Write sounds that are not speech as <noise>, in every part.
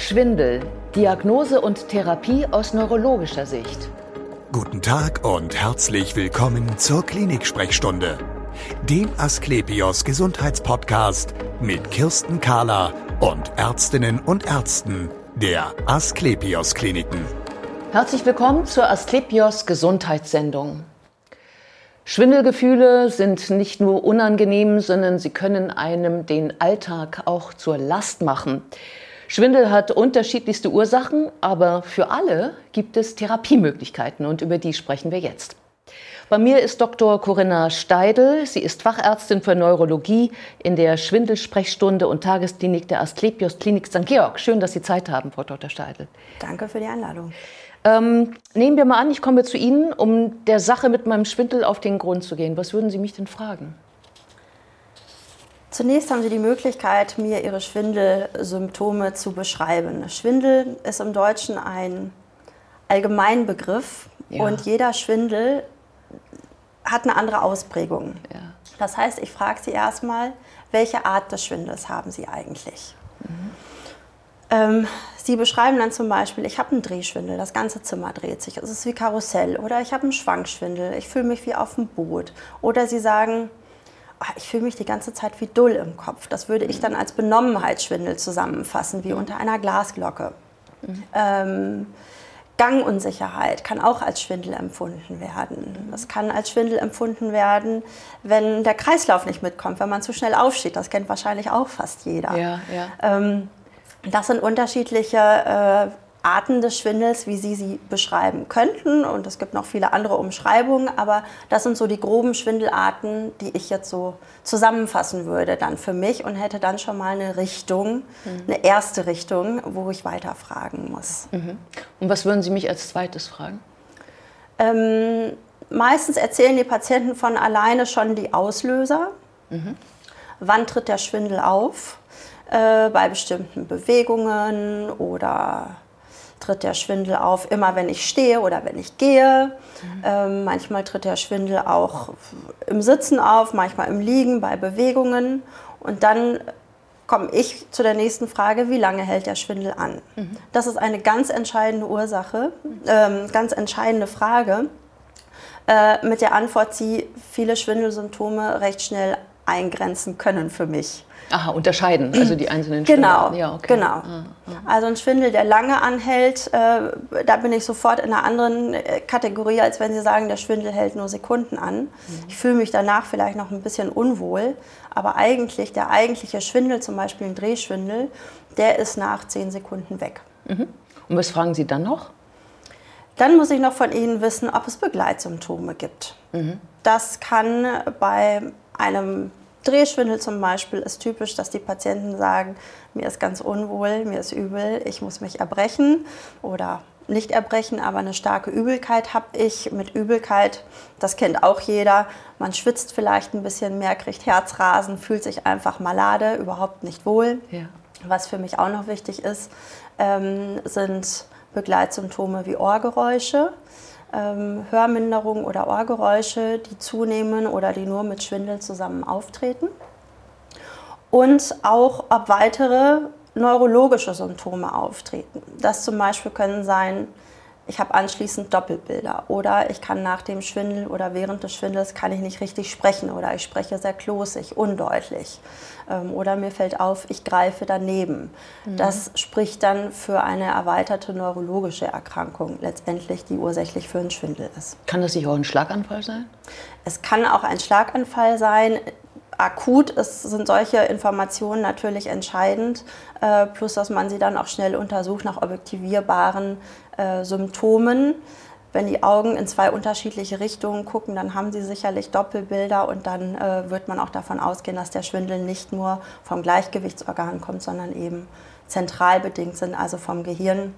Schwindel. Diagnose und Therapie aus neurologischer Sicht. Guten Tag und herzlich willkommen zur Klinik-Sprechstunde, dem Asklepios Gesundheitspodcast mit Kirsten Kahler und Ärztinnen und Ärzten der Asklepios Kliniken. Herzlich willkommen zur Asklepios Gesundheitssendung. Schwindelgefühle sind nicht nur unangenehm, sondern sie können einem den Alltag auch zur Last machen. Schwindel hat unterschiedlichste Ursachen, aber für alle gibt es Therapiemöglichkeiten und über die sprechen wir jetzt. Bei mir ist Dr. Corinna Steidel. Sie ist Fachärztin für Neurologie in der Schwindelsprechstunde und Tagesklinik der Asklepios Klinik St. Georg. Schön, dass Sie Zeit haben, Frau Dr. Steidel. Danke für die Einladung. Ähm, nehmen wir mal an, ich komme zu Ihnen, um der Sache mit meinem Schwindel auf den Grund zu gehen. Was würden Sie mich denn fragen? Zunächst haben Sie die Möglichkeit, mir Ihre Schwindelsymptome zu beschreiben. Schwindel ist im Deutschen ein Allgemeinbegriff ja. und jeder Schwindel hat eine andere Ausprägung. Ja. Das heißt, ich frage Sie erstmal, welche Art des Schwindels haben Sie eigentlich? Mhm. Ähm, Sie beschreiben dann zum Beispiel, ich habe einen Drehschwindel, das ganze Zimmer dreht sich, es ist wie Karussell. Oder ich habe einen Schwankschwindel, ich fühle mich wie auf dem Boot. Oder Sie sagen, ich fühle mich die ganze Zeit wie dull im Kopf. Das würde ich dann als Benommenheitsschwindel zusammenfassen, wie unter einer Glasglocke. Mhm. Ähm, Gangunsicherheit kann auch als Schwindel empfunden werden. Das kann als Schwindel empfunden werden, wenn der Kreislauf nicht mitkommt, wenn man zu schnell aufsteht. Das kennt wahrscheinlich auch fast jeder. Ja, ja. Ähm, das sind unterschiedliche äh, Arten des Schwindels, wie Sie sie beschreiben könnten. Und es gibt noch viele andere Umschreibungen, aber das sind so die groben Schwindelarten, die ich jetzt so zusammenfassen würde dann für mich und hätte dann schon mal eine Richtung, mhm. eine erste Richtung, wo ich weiterfragen muss. Mhm. Und was würden Sie mich als zweites fragen? Ähm, meistens erzählen die Patienten von alleine schon die Auslöser. Mhm. Wann tritt der Schwindel auf? Äh, bei bestimmten Bewegungen oder tritt der Schwindel auf, immer wenn ich stehe oder wenn ich gehe. Mhm. Ähm, manchmal tritt der Schwindel auch im Sitzen auf, manchmal im Liegen bei Bewegungen. Und dann komme ich zu der nächsten Frage, wie lange hält der Schwindel an? Mhm. Das ist eine ganz entscheidende Ursache, ähm, ganz entscheidende Frage, äh, mit der Antwort Sie viele Schwindelsymptome recht schnell eingrenzen können für mich. Aha, unterscheiden, also die einzelnen Schwindel. Genau, ja, okay. genau. Ah, ah. Also ein Schwindel, der lange anhält, äh, da bin ich sofort in einer anderen äh, Kategorie, als wenn Sie sagen, der Schwindel hält nur Sekunden an. Mhm. Ich fühle mich danach vielleicht noch ein bisschen unwohl, aber eigentlich, der eigentliche Schwindel, zum Beispiel ein Drehschwindel, der ist nach zehn Sekunden weg. Mhm. Und was fragen Sie dann noch? Dann muss ich noch von Ihnen wissen, ob es Begleitsymptome gibt. Mhm. Das kann bei einem Drehschwindel zum Beispiel ist typisch, dass die Patienten sagen, mir ist ganz unwohl, mir ist übel, ich muss mich erbrechen oder nicht erbrechen, aber eine starke Übelkeit habe ich. Mit Übelkeit, das kennt auch jeder, man schwitzt vielleicht ein bisschen mehr, kriegt Herzrasen, fühlt sich einfach malade, überhaupt nicht wohl. Ja. Was für mich auch noch wichtig ist, ähm, sind Begleitsymptome wie Ohrgeräusche ähm, Hörminderung oder Ohrgeräusche, die zunehmen oder die nur mit Schwindel zusammen auftreten. Und auch, ob weitere neurologische Symptome auftreten. Das zum Beispiel können sein ich habe anschließend Doppelbilder oder ich kann nach dem Schwindel oder während des Schwindels kann ich nicht richtig sprechen oder ich spreche sehr klosig, undeutlich ähm, oder mir fällt auf, ich greife daneben. Mhm. Das spricht dann für eine erweiterte neurologische Erkrankung letztendlich, die ursächlich für einen Schwindel ist. Kann das nicht auch ein Schlaganfall sein? Es kann auch ein Schlaganfall sein akut ist, sind solche Informationen natürlich entscheidend, äh, plus dass man sie dann auch schnell untersucht nach objektivierbaren äh, Symptomen. Wenn die Augen in zwei unterschiedliche Richtungen gucken, dann haben sie sicherlich Doppelbilder und dann äh, wird man auch davon ausgehen, dass der Schwindel nicht nur vom Gleichgewichtsorgan kommt, sondern eben zentral bedingt sind, also vom Gehirn.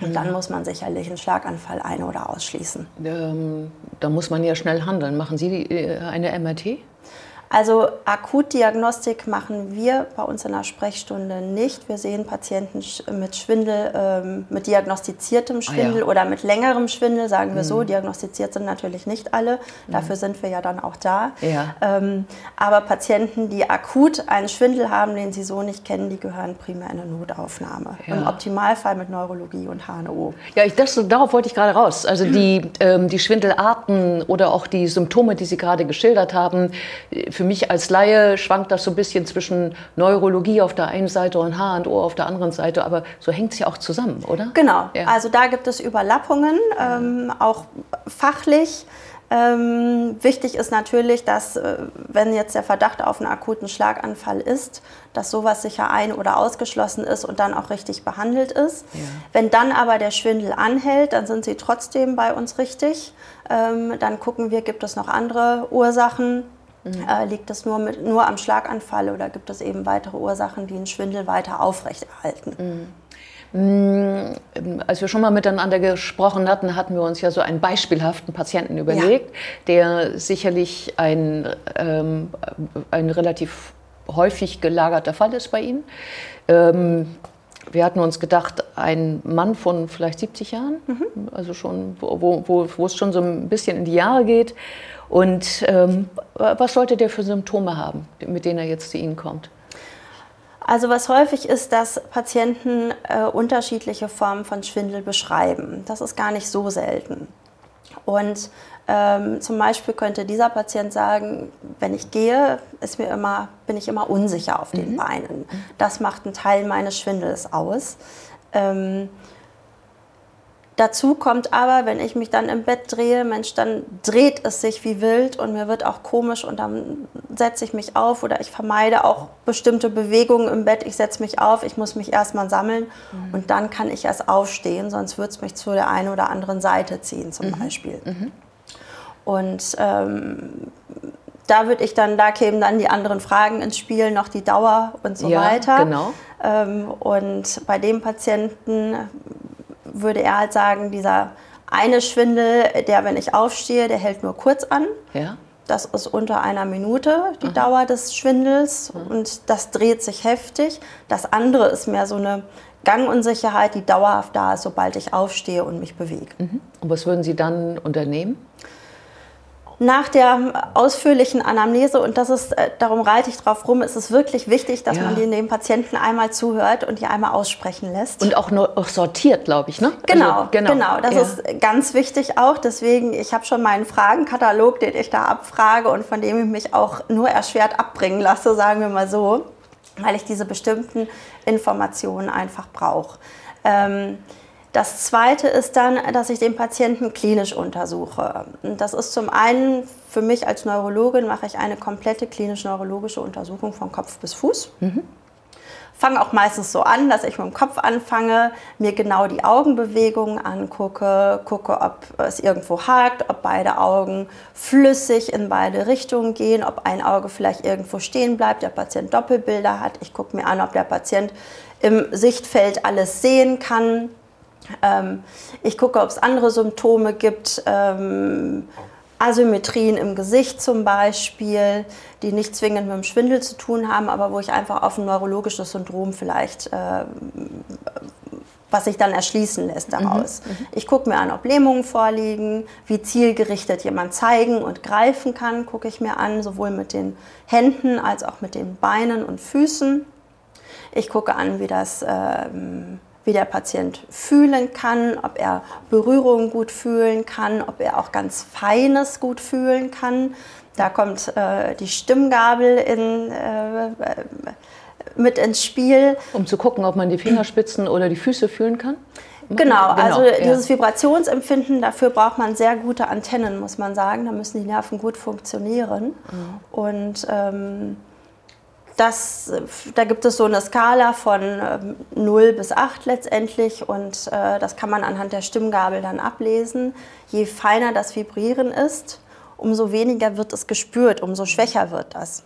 Und mhm. dann muss man sicherlich einen Schlaganfall ein- oder ausschließen. Ähm, da muss man ja schnell handeln. Machen Sie die, äh, eine MRT? Also Akutdiagnostik machen wir bei uns in der Sprechstunde nicht. Wir sehen Patienten mit Schwindel, ähm, mit diagnostiziertem Schwindel ah, ja. oder mit längerem Schwindel, sagen wir mhm. so. Diagnostiziert sind natürlich nicht alle. Mhm. Dafür sind wir ja dann auch da. Ja. Ähm, aber Patienten, die akut einen Schwindel haben, den sie so nicht kennen, die gehören primär in eine Notaufnahme. Ja. Im Optimalfall mit Neurologie und HNO. Ja, ich, das, darauf wollte ich gerade raus. Also die, ähm, die Schwindelarten oder auch die Symptome, die Sie gerade geschildert haben, für mich als Laie schwankt das so ein bisschen zwischen Neurologie auf der einen Seite und HO auf der anderen Seite, aber so hängt es ja auch zusammen, oder? Genau, ja. also da gibt es Überlappungen, ähm, auch fachlich. Ähm, wichtig ist natürlich, dass äh, wenn jetzt der Verdacht auf einen akuten Schlaganfall ist, dass sowas sicher ein- oder ausgeschlossen ist und dann auch richtig behandelt ist. Ja. Wenn dann aber der Schwindel anhält, dann sind sie trotzdem bei uns richtig. Ähm, dann gucken wir, gibt es noch andere Ursachen, Mhm. Äh, liegt es nur, mit, nur am Schlaganfall oder gibt es eben weitere Ursachen, die den Schwindel weiter aufrechterhalten? Mhm. Mm, als wir schon mal miteinander gesprochen hatten, hatten wir uns ja so einen beispielhaften Patienten überlegt, ja. der sicherlich ein, ähm, ein relativ häufig gelagerter Fall ist bei Ihnen. Ähm, wir hatten uns gedacht, ein Mann von vielleicht 70 Jahren, mhm. also schon, wo, wo, wo es schon so ein bisschen in die Jahre geht und ähm, was sollte der für Symptome haben, mit denen er jetzt zu Ihnen kommt? Also was häufig ist, dass Patienten äh, unterschiedliche Formen von Schwindel beschreiben. Das ist gar nicht so selten. Und ähm, zum Beispiel könnte dieser Patient sagen, wenn ich gehe, ist mir immer, bin ich immer unsicher auf den mhm. Beinen. Das macht einen Teil meines Schwindels aus. Ähm, Dazu kommt aber, wenn ich mich dann im Bett drehe, Mensch, dann dreht es sich wie wild und mir wird auch komisch und dann setze ich mich auf oder ich vermeide auch bestimmte Bewegungen im Bett. Ich setze mich auf, ich muss mich erstmal sammeln mhm. und dann kann ich erst aufstehen, sonst wird es mich zu der einen oder anderen Seite ziehen zum mhm. Beispiel. Mhm. Und ähm, da würde ich dann, da kämen dann die anderen Fragen ins Spiel, noch die Dauer und so ja, weiter. Genau. Ähm, und bei dem Patienten würde er halt sagen, dieser eine Schwindel, der, wenn ich aufstehe, der hält nur kurz an. Ja. Das ist unter einer Minute die Aha. Dauer des Schwindels Aha. und das dreht sich heftig. Das andere ist mehr so eine Gangunsicherheit, die dauerhaft da ist, sobald ich aufstehe und mich bewege. Mhm. Und was würden Sie dann unternehmen? Nach der ausführlichen Anamnese, und das ist, äh, darum reite ich drauf rum, ist es wirklich wichtig, dass ja. man den, Patienten einmal zuhört und die einmal aussprechen lässt. Und auch, nur, auch sortiert, glaube ich, ne? Genau, also, genau, genau. Das ja. ist ganz wichtig auch. Deswegen, ich habe schon meinen Fragenkatalog, den ich da abfrage und von dem ich mich auch nur erschwert abbringen lasse, sagen wir mal so, weil ich diese bestimmten Informationen einfach brauche. Ähm, das Zweite ist dann, dass ich den Patienten klinisch untersuche. Das ist zum einen für mich als Neurologin mache ich eine komplette klinisch-neurologische Untersuchung von Kopf bis Fuß. Mhm. Fange auch meistens so an, dass ich mit dem Kopf anfange, mir genau die Augenbewegungen angucke, gucke, ob es irgendwo hakt, ob beide Augen flüssig in beide Richtungen gehen, ob ein Auge vielleicht irgendwo stehen bleibt, der Patient Doppelbilder hat. Ich gucke mir an, ob der Patient im Sichtfeld alles sehen kann. Ähm, ich gucke, ob es andere Symptome gibt, ähm, Asymmetrien im Gesicht zum Beispiel, die nicht zwingend mit dem Schwindel zu tun haben, aber wo ich einfach auf ein neurologisches Syndrom vielleicht, äh, was sich dann erschließen lässt daraus. Mhm, mhm. ich gucke mir an, ob Lähmungen vorliegen, wie zielgerichtet jemand zeigen und greifen kann, gucke ich mir an, sowohl mit den Händen als auch mit den Beinen und Füßen. Ich gucke an, wie das ähm, wie der Patient fühlen kann, ob er Berührungen gut fühlen kann, ob er auch ganz Feines gut fühlen kann. Da kommt äh, die Stimmgabel in, äh, mit ins Spiel. Um zu gucken, ob man die Fingerspitzen oder die Füße fühlen kann? Genau, genau also ja. dieses Vibrationsempfinden, dafür braucht man sehr gute Antennen, muss man sagen. Da müssen die Nerven gut funktionieren. Mhm. Und ähm, das, da gibt es so eine Skala von 0 ähm, bis 8 letztendlich und äh, das kann man anhand der Stimmgabel dann ablesen. Je feiner das Vibrieren ist, umso weniger wird es gespürt, umso schwächer wird das.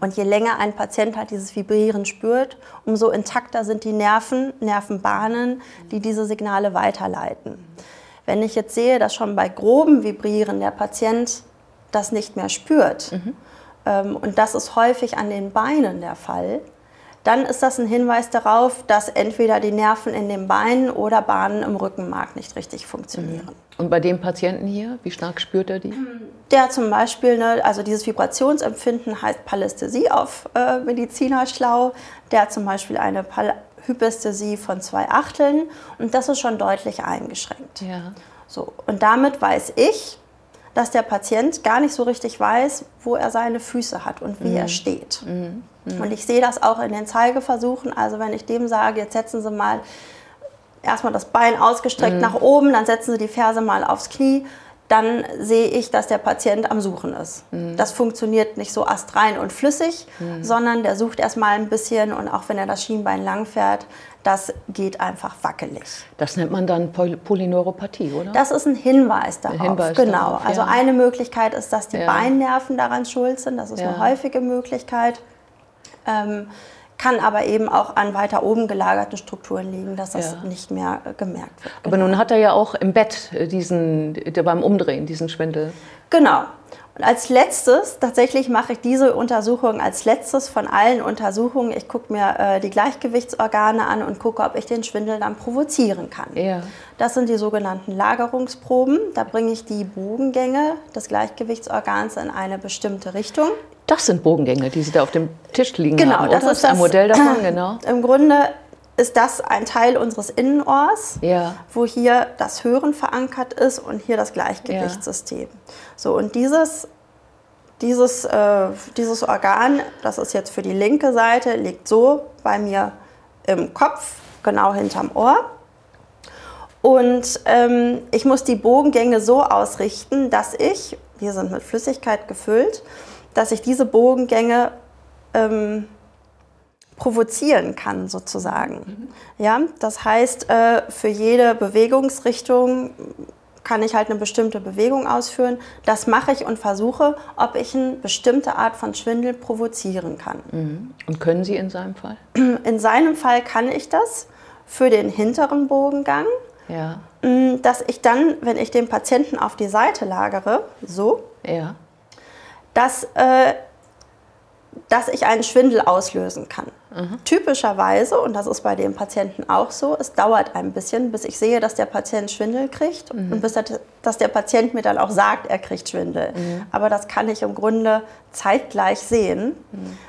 Und je länger ein Patient halt dieses Vibrieren spürt, umso intakter sind die Nerven, Nervenbahnen, die diese Signale weiterleiten. Wenn ich jetzt sehe, dass schon bei grobem Vibrieren der Patient das nicht mehr spürt, mhm und das ist häufig an den Beinen der Fall, dann ist das ein Hinweis darauf, dass entweder die Nerven in den Beinen oder Bahnen im Rückenmark nicht richtig funktionieren. Mhm. Und bei dem Patienten hier, wie stark spürt er die? Der zum Beispiel, ne, also dieses Vibrationsempfinden heißt Palästhesie auf äh, Medizinerschlau. Der hat zum Beispiel eine Pal Hypästhesie von zwei Achteln und das ist schon deutlich eingeschränkt. Ja. So, und damit weiß ich, dass der Patient gar nicht so richtig weiß, wo er seine Füße hat und wie mhm. er steht. Mhm. Und ich sehe das auch in den Zeigeversuchen. Also wenn ich dem sage, jetzt setzen Sie mal erstmal das Bein ausgestreckt mhm. nach oben, dann setzen Sie die Ferse mal aufs Knie, dann sehe ich, dass der Patient am Suchen ist. Mhm. Das funktioniert nicht so astrein und flüssig, mhm. sondern der sucht erstmal ein bisschen und auch wenn er das Schienbein lang fährt, das geht einfach wackelig. Das nennt man dann Polyneuropathie, oder? Das ist ein Hinweis darauf. Ein Hinweis genau. Darauf, also ja. Also eine Möglichkeit ist, dass die ja. Beinnerven daran schuld sind. Das ist ja. eine häufige Möglichkeit. Ähm, kann aber eben auch an weiter oben gelagerten Strukturen liegen, dass das ja. nicht mehr äh, gemerkt wird. Aber genau. nun hat er ja auch im Bett äh, diesen, beim Umdrehen diesen Schwindel. Genau. Und als letztes, tatsächlich mache ich diese Untersuchung als letztes von allen Untersuchungen. Ich gucke mir äh, die Gleichgewichtsorgane an und gucke, ob ich den Schwindel dann provozieren kann. Ja. Das sind die sogenannten Lagerungsproben. Da bringe ich die Bogengänge des Gleichgewichtsorgans in eine bestimmte Richtung. Das sind Bogengänge, die Sie da auf dem Tisch liegen genau, haben. Genau, das ist ein Modell davon, <clears throat> genau. Im Grunde ist das ein Teil unseres Innenohrs, ja. wo hier das Hören verankert ist und hier das Gleichgewichtssystem. Ja. So, und dieses, dieses, äh, dieses Organ, das ist jetzt für die linke Seite, liegt so bei mir im Kopf, genau hinterm Ohr. Und ähm, ich muss die Bogengänge so ausrichten, dass ich, die sind mit Flüssigkeit gefüllt, dass ich diese Bogengänge ähm, provozieren kann, sozusagen. Mhm. Ja, das heißt, äh, für jede Bewegungsrichtung kann ich halt eine bestimmte Bewegung ausführen. Das mache ich und versuche, ob ich eine bestimmte Art von Schwindel provozieren kann. Mhm. Und können Sie in seinem Fall? In seinem Fall kann ich das für den hinteren Bogengang. Ja. Mm, dass ich dann, wenn ich den Patienten auf die Seite lagere, so, ja dass, äh, dass ich einen Schwindel auslösen kann. Mhm. Typischerweise, und das ist bei dem Patienten auch so, es dauert ein bisschen, bis ich sehe, dass der Patient Schwindel kriegt mhm. und bis der, dass der Patient mir dann auch sagt, er kriegt Schwindel. Mhm. Aber das kann ich im Grunde zeitgleich sehen,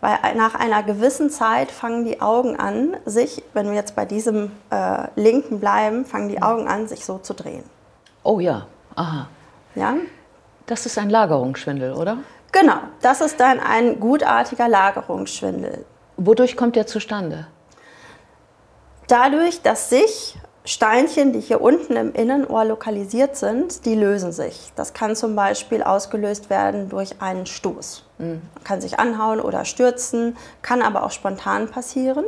weil nach einer gewissen Zeit fangen die Augen an, sich, wenn wir jetzt bei diesem äh, linken bleiben, fangen die. Augen an, sich so zu drehen. Oh ja, aha. Ja? Das ist ein Lagerungsschwindel, oder? Genau, das ist dann ein gutartiger Lagerungsschwindel. Wodurch kommt der zustande? Dadurch, dass sich Steinchen, die hier unten im Innenohr lokalisiert sind, die lösen sich. Das kann zum Beispiel ausgelöst werden durch einen Stoß. Mhm. Man kann sich anhauen oder stürzen, kann aber auch spontan passieren.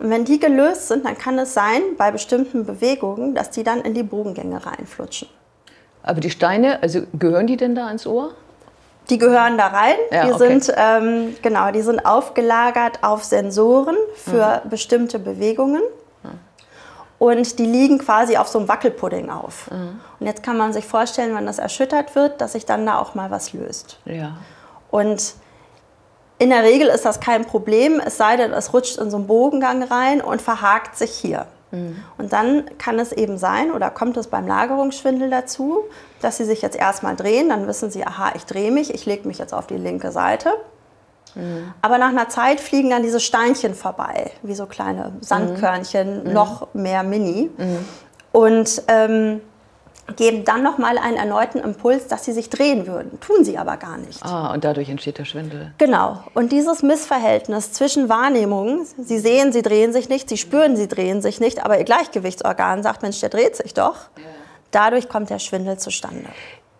Und wenn die gelöst sind, dann kann es sein, bei bestimmten Bewegungen, dass die dann in die Bogengänge reinflutschen. Aber die Steine, also gehören die denn da ins Ohr? Die gehören da rein. Ja, die okay. sind ähm, genau, die sind aufgelagert auf Sensoren für mhm. bestimmte Bewegungen. Mhm. Und die liegen quasi auf so einem Wackelpudding auf. Mhm. Und jetzt kann man sich vorstellen, wenn das erschüttert wird, dass sich dann da auch mal was löst. Ja. Und in der Regel ist das kein Problem, es sei denn, es rutscht in so einen Bogengang rein und verhakt sich hier. Mhm. Und dann kann es eben sein, oder kommt es beim Lagerungsschwindel dazu, dass Sie sich jetzt erstmal drehen, dann wissen Sie, aha, ich drehe mich, ich lege mich jetzt auf die linke Seite. Mhm. Aber nach einer Zeit fliegen dann diese Steinchen vorbei, wie so kleine Sandkörnchen, mhm. noch mehr Mini. Mhm. Und ähm, geben dann nochmal einen erneuten Impuls, dass sie sich drehen würden. Tun sie aber gar nicht. Ah, und dadurch entsteht der Schwindel. Genau. Und dieses Missverhältnis zwischen Wahrnehmungen, sie sehen, sie drehen sich nicht, sie spüren, sie drehen sich nicht, aber ihr Gleichgewichtsorgan sagt, Mensch, der dreht sich doch. Dadurch kommt der Schwindel zustande.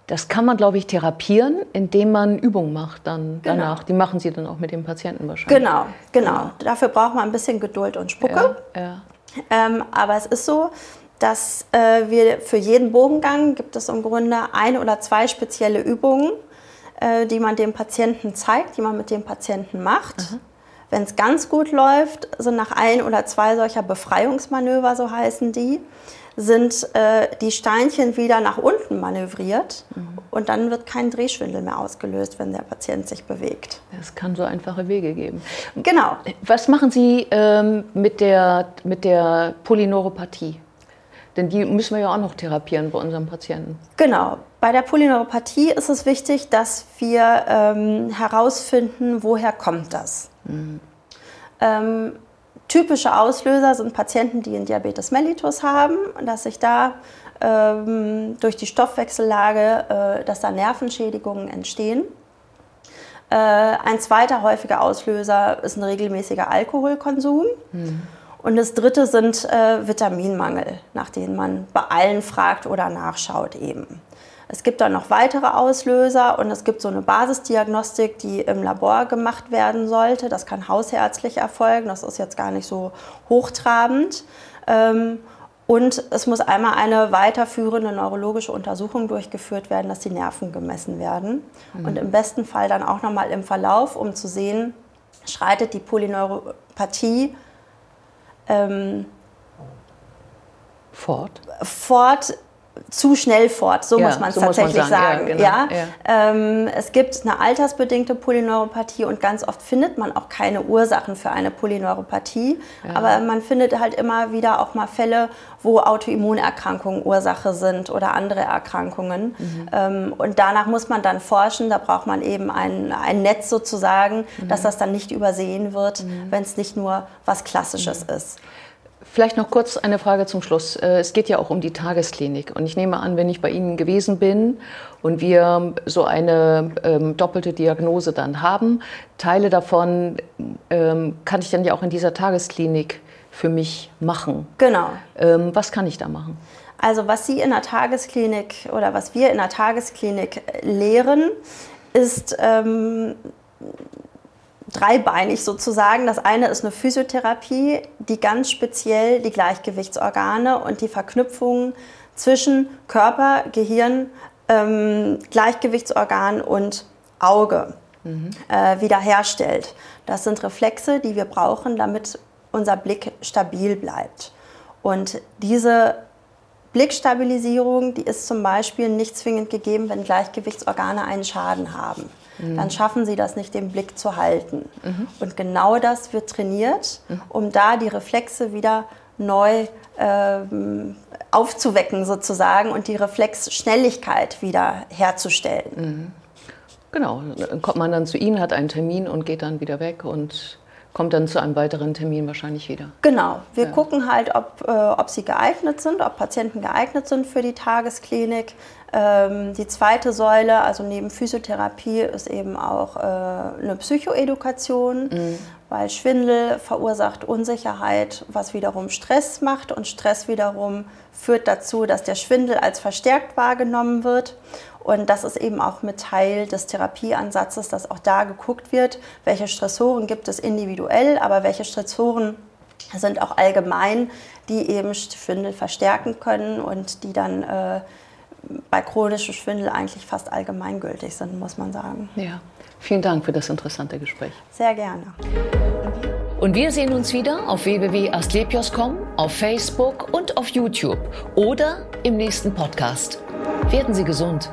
Das kann man, glaube ich, therapieren, indem man Übungen macht dann genau. danach. Die machen Sie dann auch mit dem Patienten wahrscheinlich. Genau, genau. Ja. Dafür braucht man ein bisschen Geduld und Spucke. Ja, ja. Ähm, aber es ist so, dass äh, wir für jeden Bogengang gibt es im Grunde ein oder zwei spezielle Übungen, äh, die man dem Patienten zeigt, die man mit dem Patienten macht. Mhm. Wenn es ganz gut läuft, sind nach ein oder zwei solcher Befreiungsmanöver, so heißen die, sind äh, die Steinchen wieder nach unten manövriert mhm. und dann wird kein Drehschwindel mehr ausgelöst, wenn der Patient sich bewegt. Es kann so einfache Wege geben. Genau. Was machen Sie ähm, mit, der, mit der Polyneuropathie? Denn die müssen wir ja auch noch therapieren bei unseren Patienten. Genau. Bei der Polyneuropathie ist es wichtig, dass wir ähm, herausfinden, woher kommt das. Mhm. Ähm, typische Auslöser sind Patienten, die einen Diabetes mellitus haben, dass sich da ähm, durch die Stoffwechsellage, äh, dass da Nervenschädigungen entstehen. Äh, ein zweiter häufiger Auslöser ist ein regelmäßiger Alkoholkonsum. Mhm. Und das dritte sind äh, Vitaminmangel, nach denen man bei allen fragt oder nachschaut eben. Es gibt dann noch weitere Auslöser und es gibt so eine Basisdiagnostik, die im Labor gemacht werden sollte. Das kann hausärztlich erfolgen, das ist jetzt gar nicht so hochtrabend. Ähm, und es muss einmal eine weiterführende neurologische Untersuchung durchgeführt werden, dass die Nerven gemessen werden. Mhm. Und im besten Fall dann auch nochmal im Verlauf, um zu sehen, schreitet die Polyneuropathie ähm, fort. fort zu schnell fort, so ja, muss man es so tatsächlich sagen. sagen. Ja, genau. ja? ja. Ähm, es gibt eine altersbedingte Polyneuropathie und ganz oft findet man auch keine Ursachen für eine Polyneuropathie. Aber man findet halt immer wieder auch mal Fälle, wo Autoimmunerkrankungen Ursache sind oder andere Erkrankungen. Mhm. Ähm, und danach muss man dann forschen. Da braucht man eben ein, ein Netz sozusagen, mhm. dass das dann nicht übersehen wird, mhm. wenn es nicht nur was Klassisches mhm. ist. Vielleicht noch kurz eine Frage zum Schluss. Äh, es geht ja auch um die Tagesklinik. Und ich nehme an, wenn ich bei Ihnen gewesen bin und wir so eine ähm, doppelte Diagnose dann haben, Teile davon ähm, kann ich dann ja auch in dieser Tagesklinik für mich machen. Genau. Ähm, was kann ich da machen? Also was Sie in der Tagesklinik oder was wir in der Tagesklinik lehren, ist ähm, dreibeinig sozusagen. Das eine ist eine Physiotherapie, die ganz speziell die Gleichgewichtsorgane und die Verknüpfungen zwischen Körper, Gehirn, ähm, Gleichgewichtsorgan und Auge mhm. äh, wiederherstellt. Das sind Reflexe, die wir brauchen, damit unser Blick stabil bleibt. Und diese Blickstabilisierung, die ist zum Beispiel nicht zwingend gegeben, wenn Gleichgewichtsorgane einen Schaden haben mhm. dann schaffen sie das nicht, den Blick zu halten. Mhm. Und genau das wird trainiert, mhm. um da die Reflexe wieder neu ähm, aufzuwecken sozusagen und die Reflexschnelligkeit wieder herzustellen. Mhm. Genau, dann kommt man dann zu Ihnen, hat einen Termin und geht dann wieder weg und kommt dann zu einem weiteren Termin wahrscheinlich wieder. Genau, wir ja. gucken halt, ob, äh, ob sie geeignet sind, ob Patienten geeignet sind für die Tagesklinik. Ähm, die zweite Säule, also neben Physiotherapie, ist eben auch äh, eine Psychoedukation, mhm. weil Schwindel verursacht Unsicherheit, was wiederum Stress macht und Stress wiederum führt dazu, dass der Schwindel als verstärkt wahrgenommen wird. Und das ist eben auch mit Teil des Therapieansatzes, dass auch da geguckt wird, welche Stressoren gibt es individuell, aber welche Stressoren sind auch allgemein, die eben Schwindel verstärken können und die dann äh, bei chronischem Schwindel eigentlich fast allgemeingültig sind, muss man sagen. Ja, vielen Dank für das interessante Gespräch. Sehr gerne. Und wir sehen uns wieder auf www.asklepios.com, auf Facebook und auf YouTube oder im nächsten Podcast. Werden Sie gesund.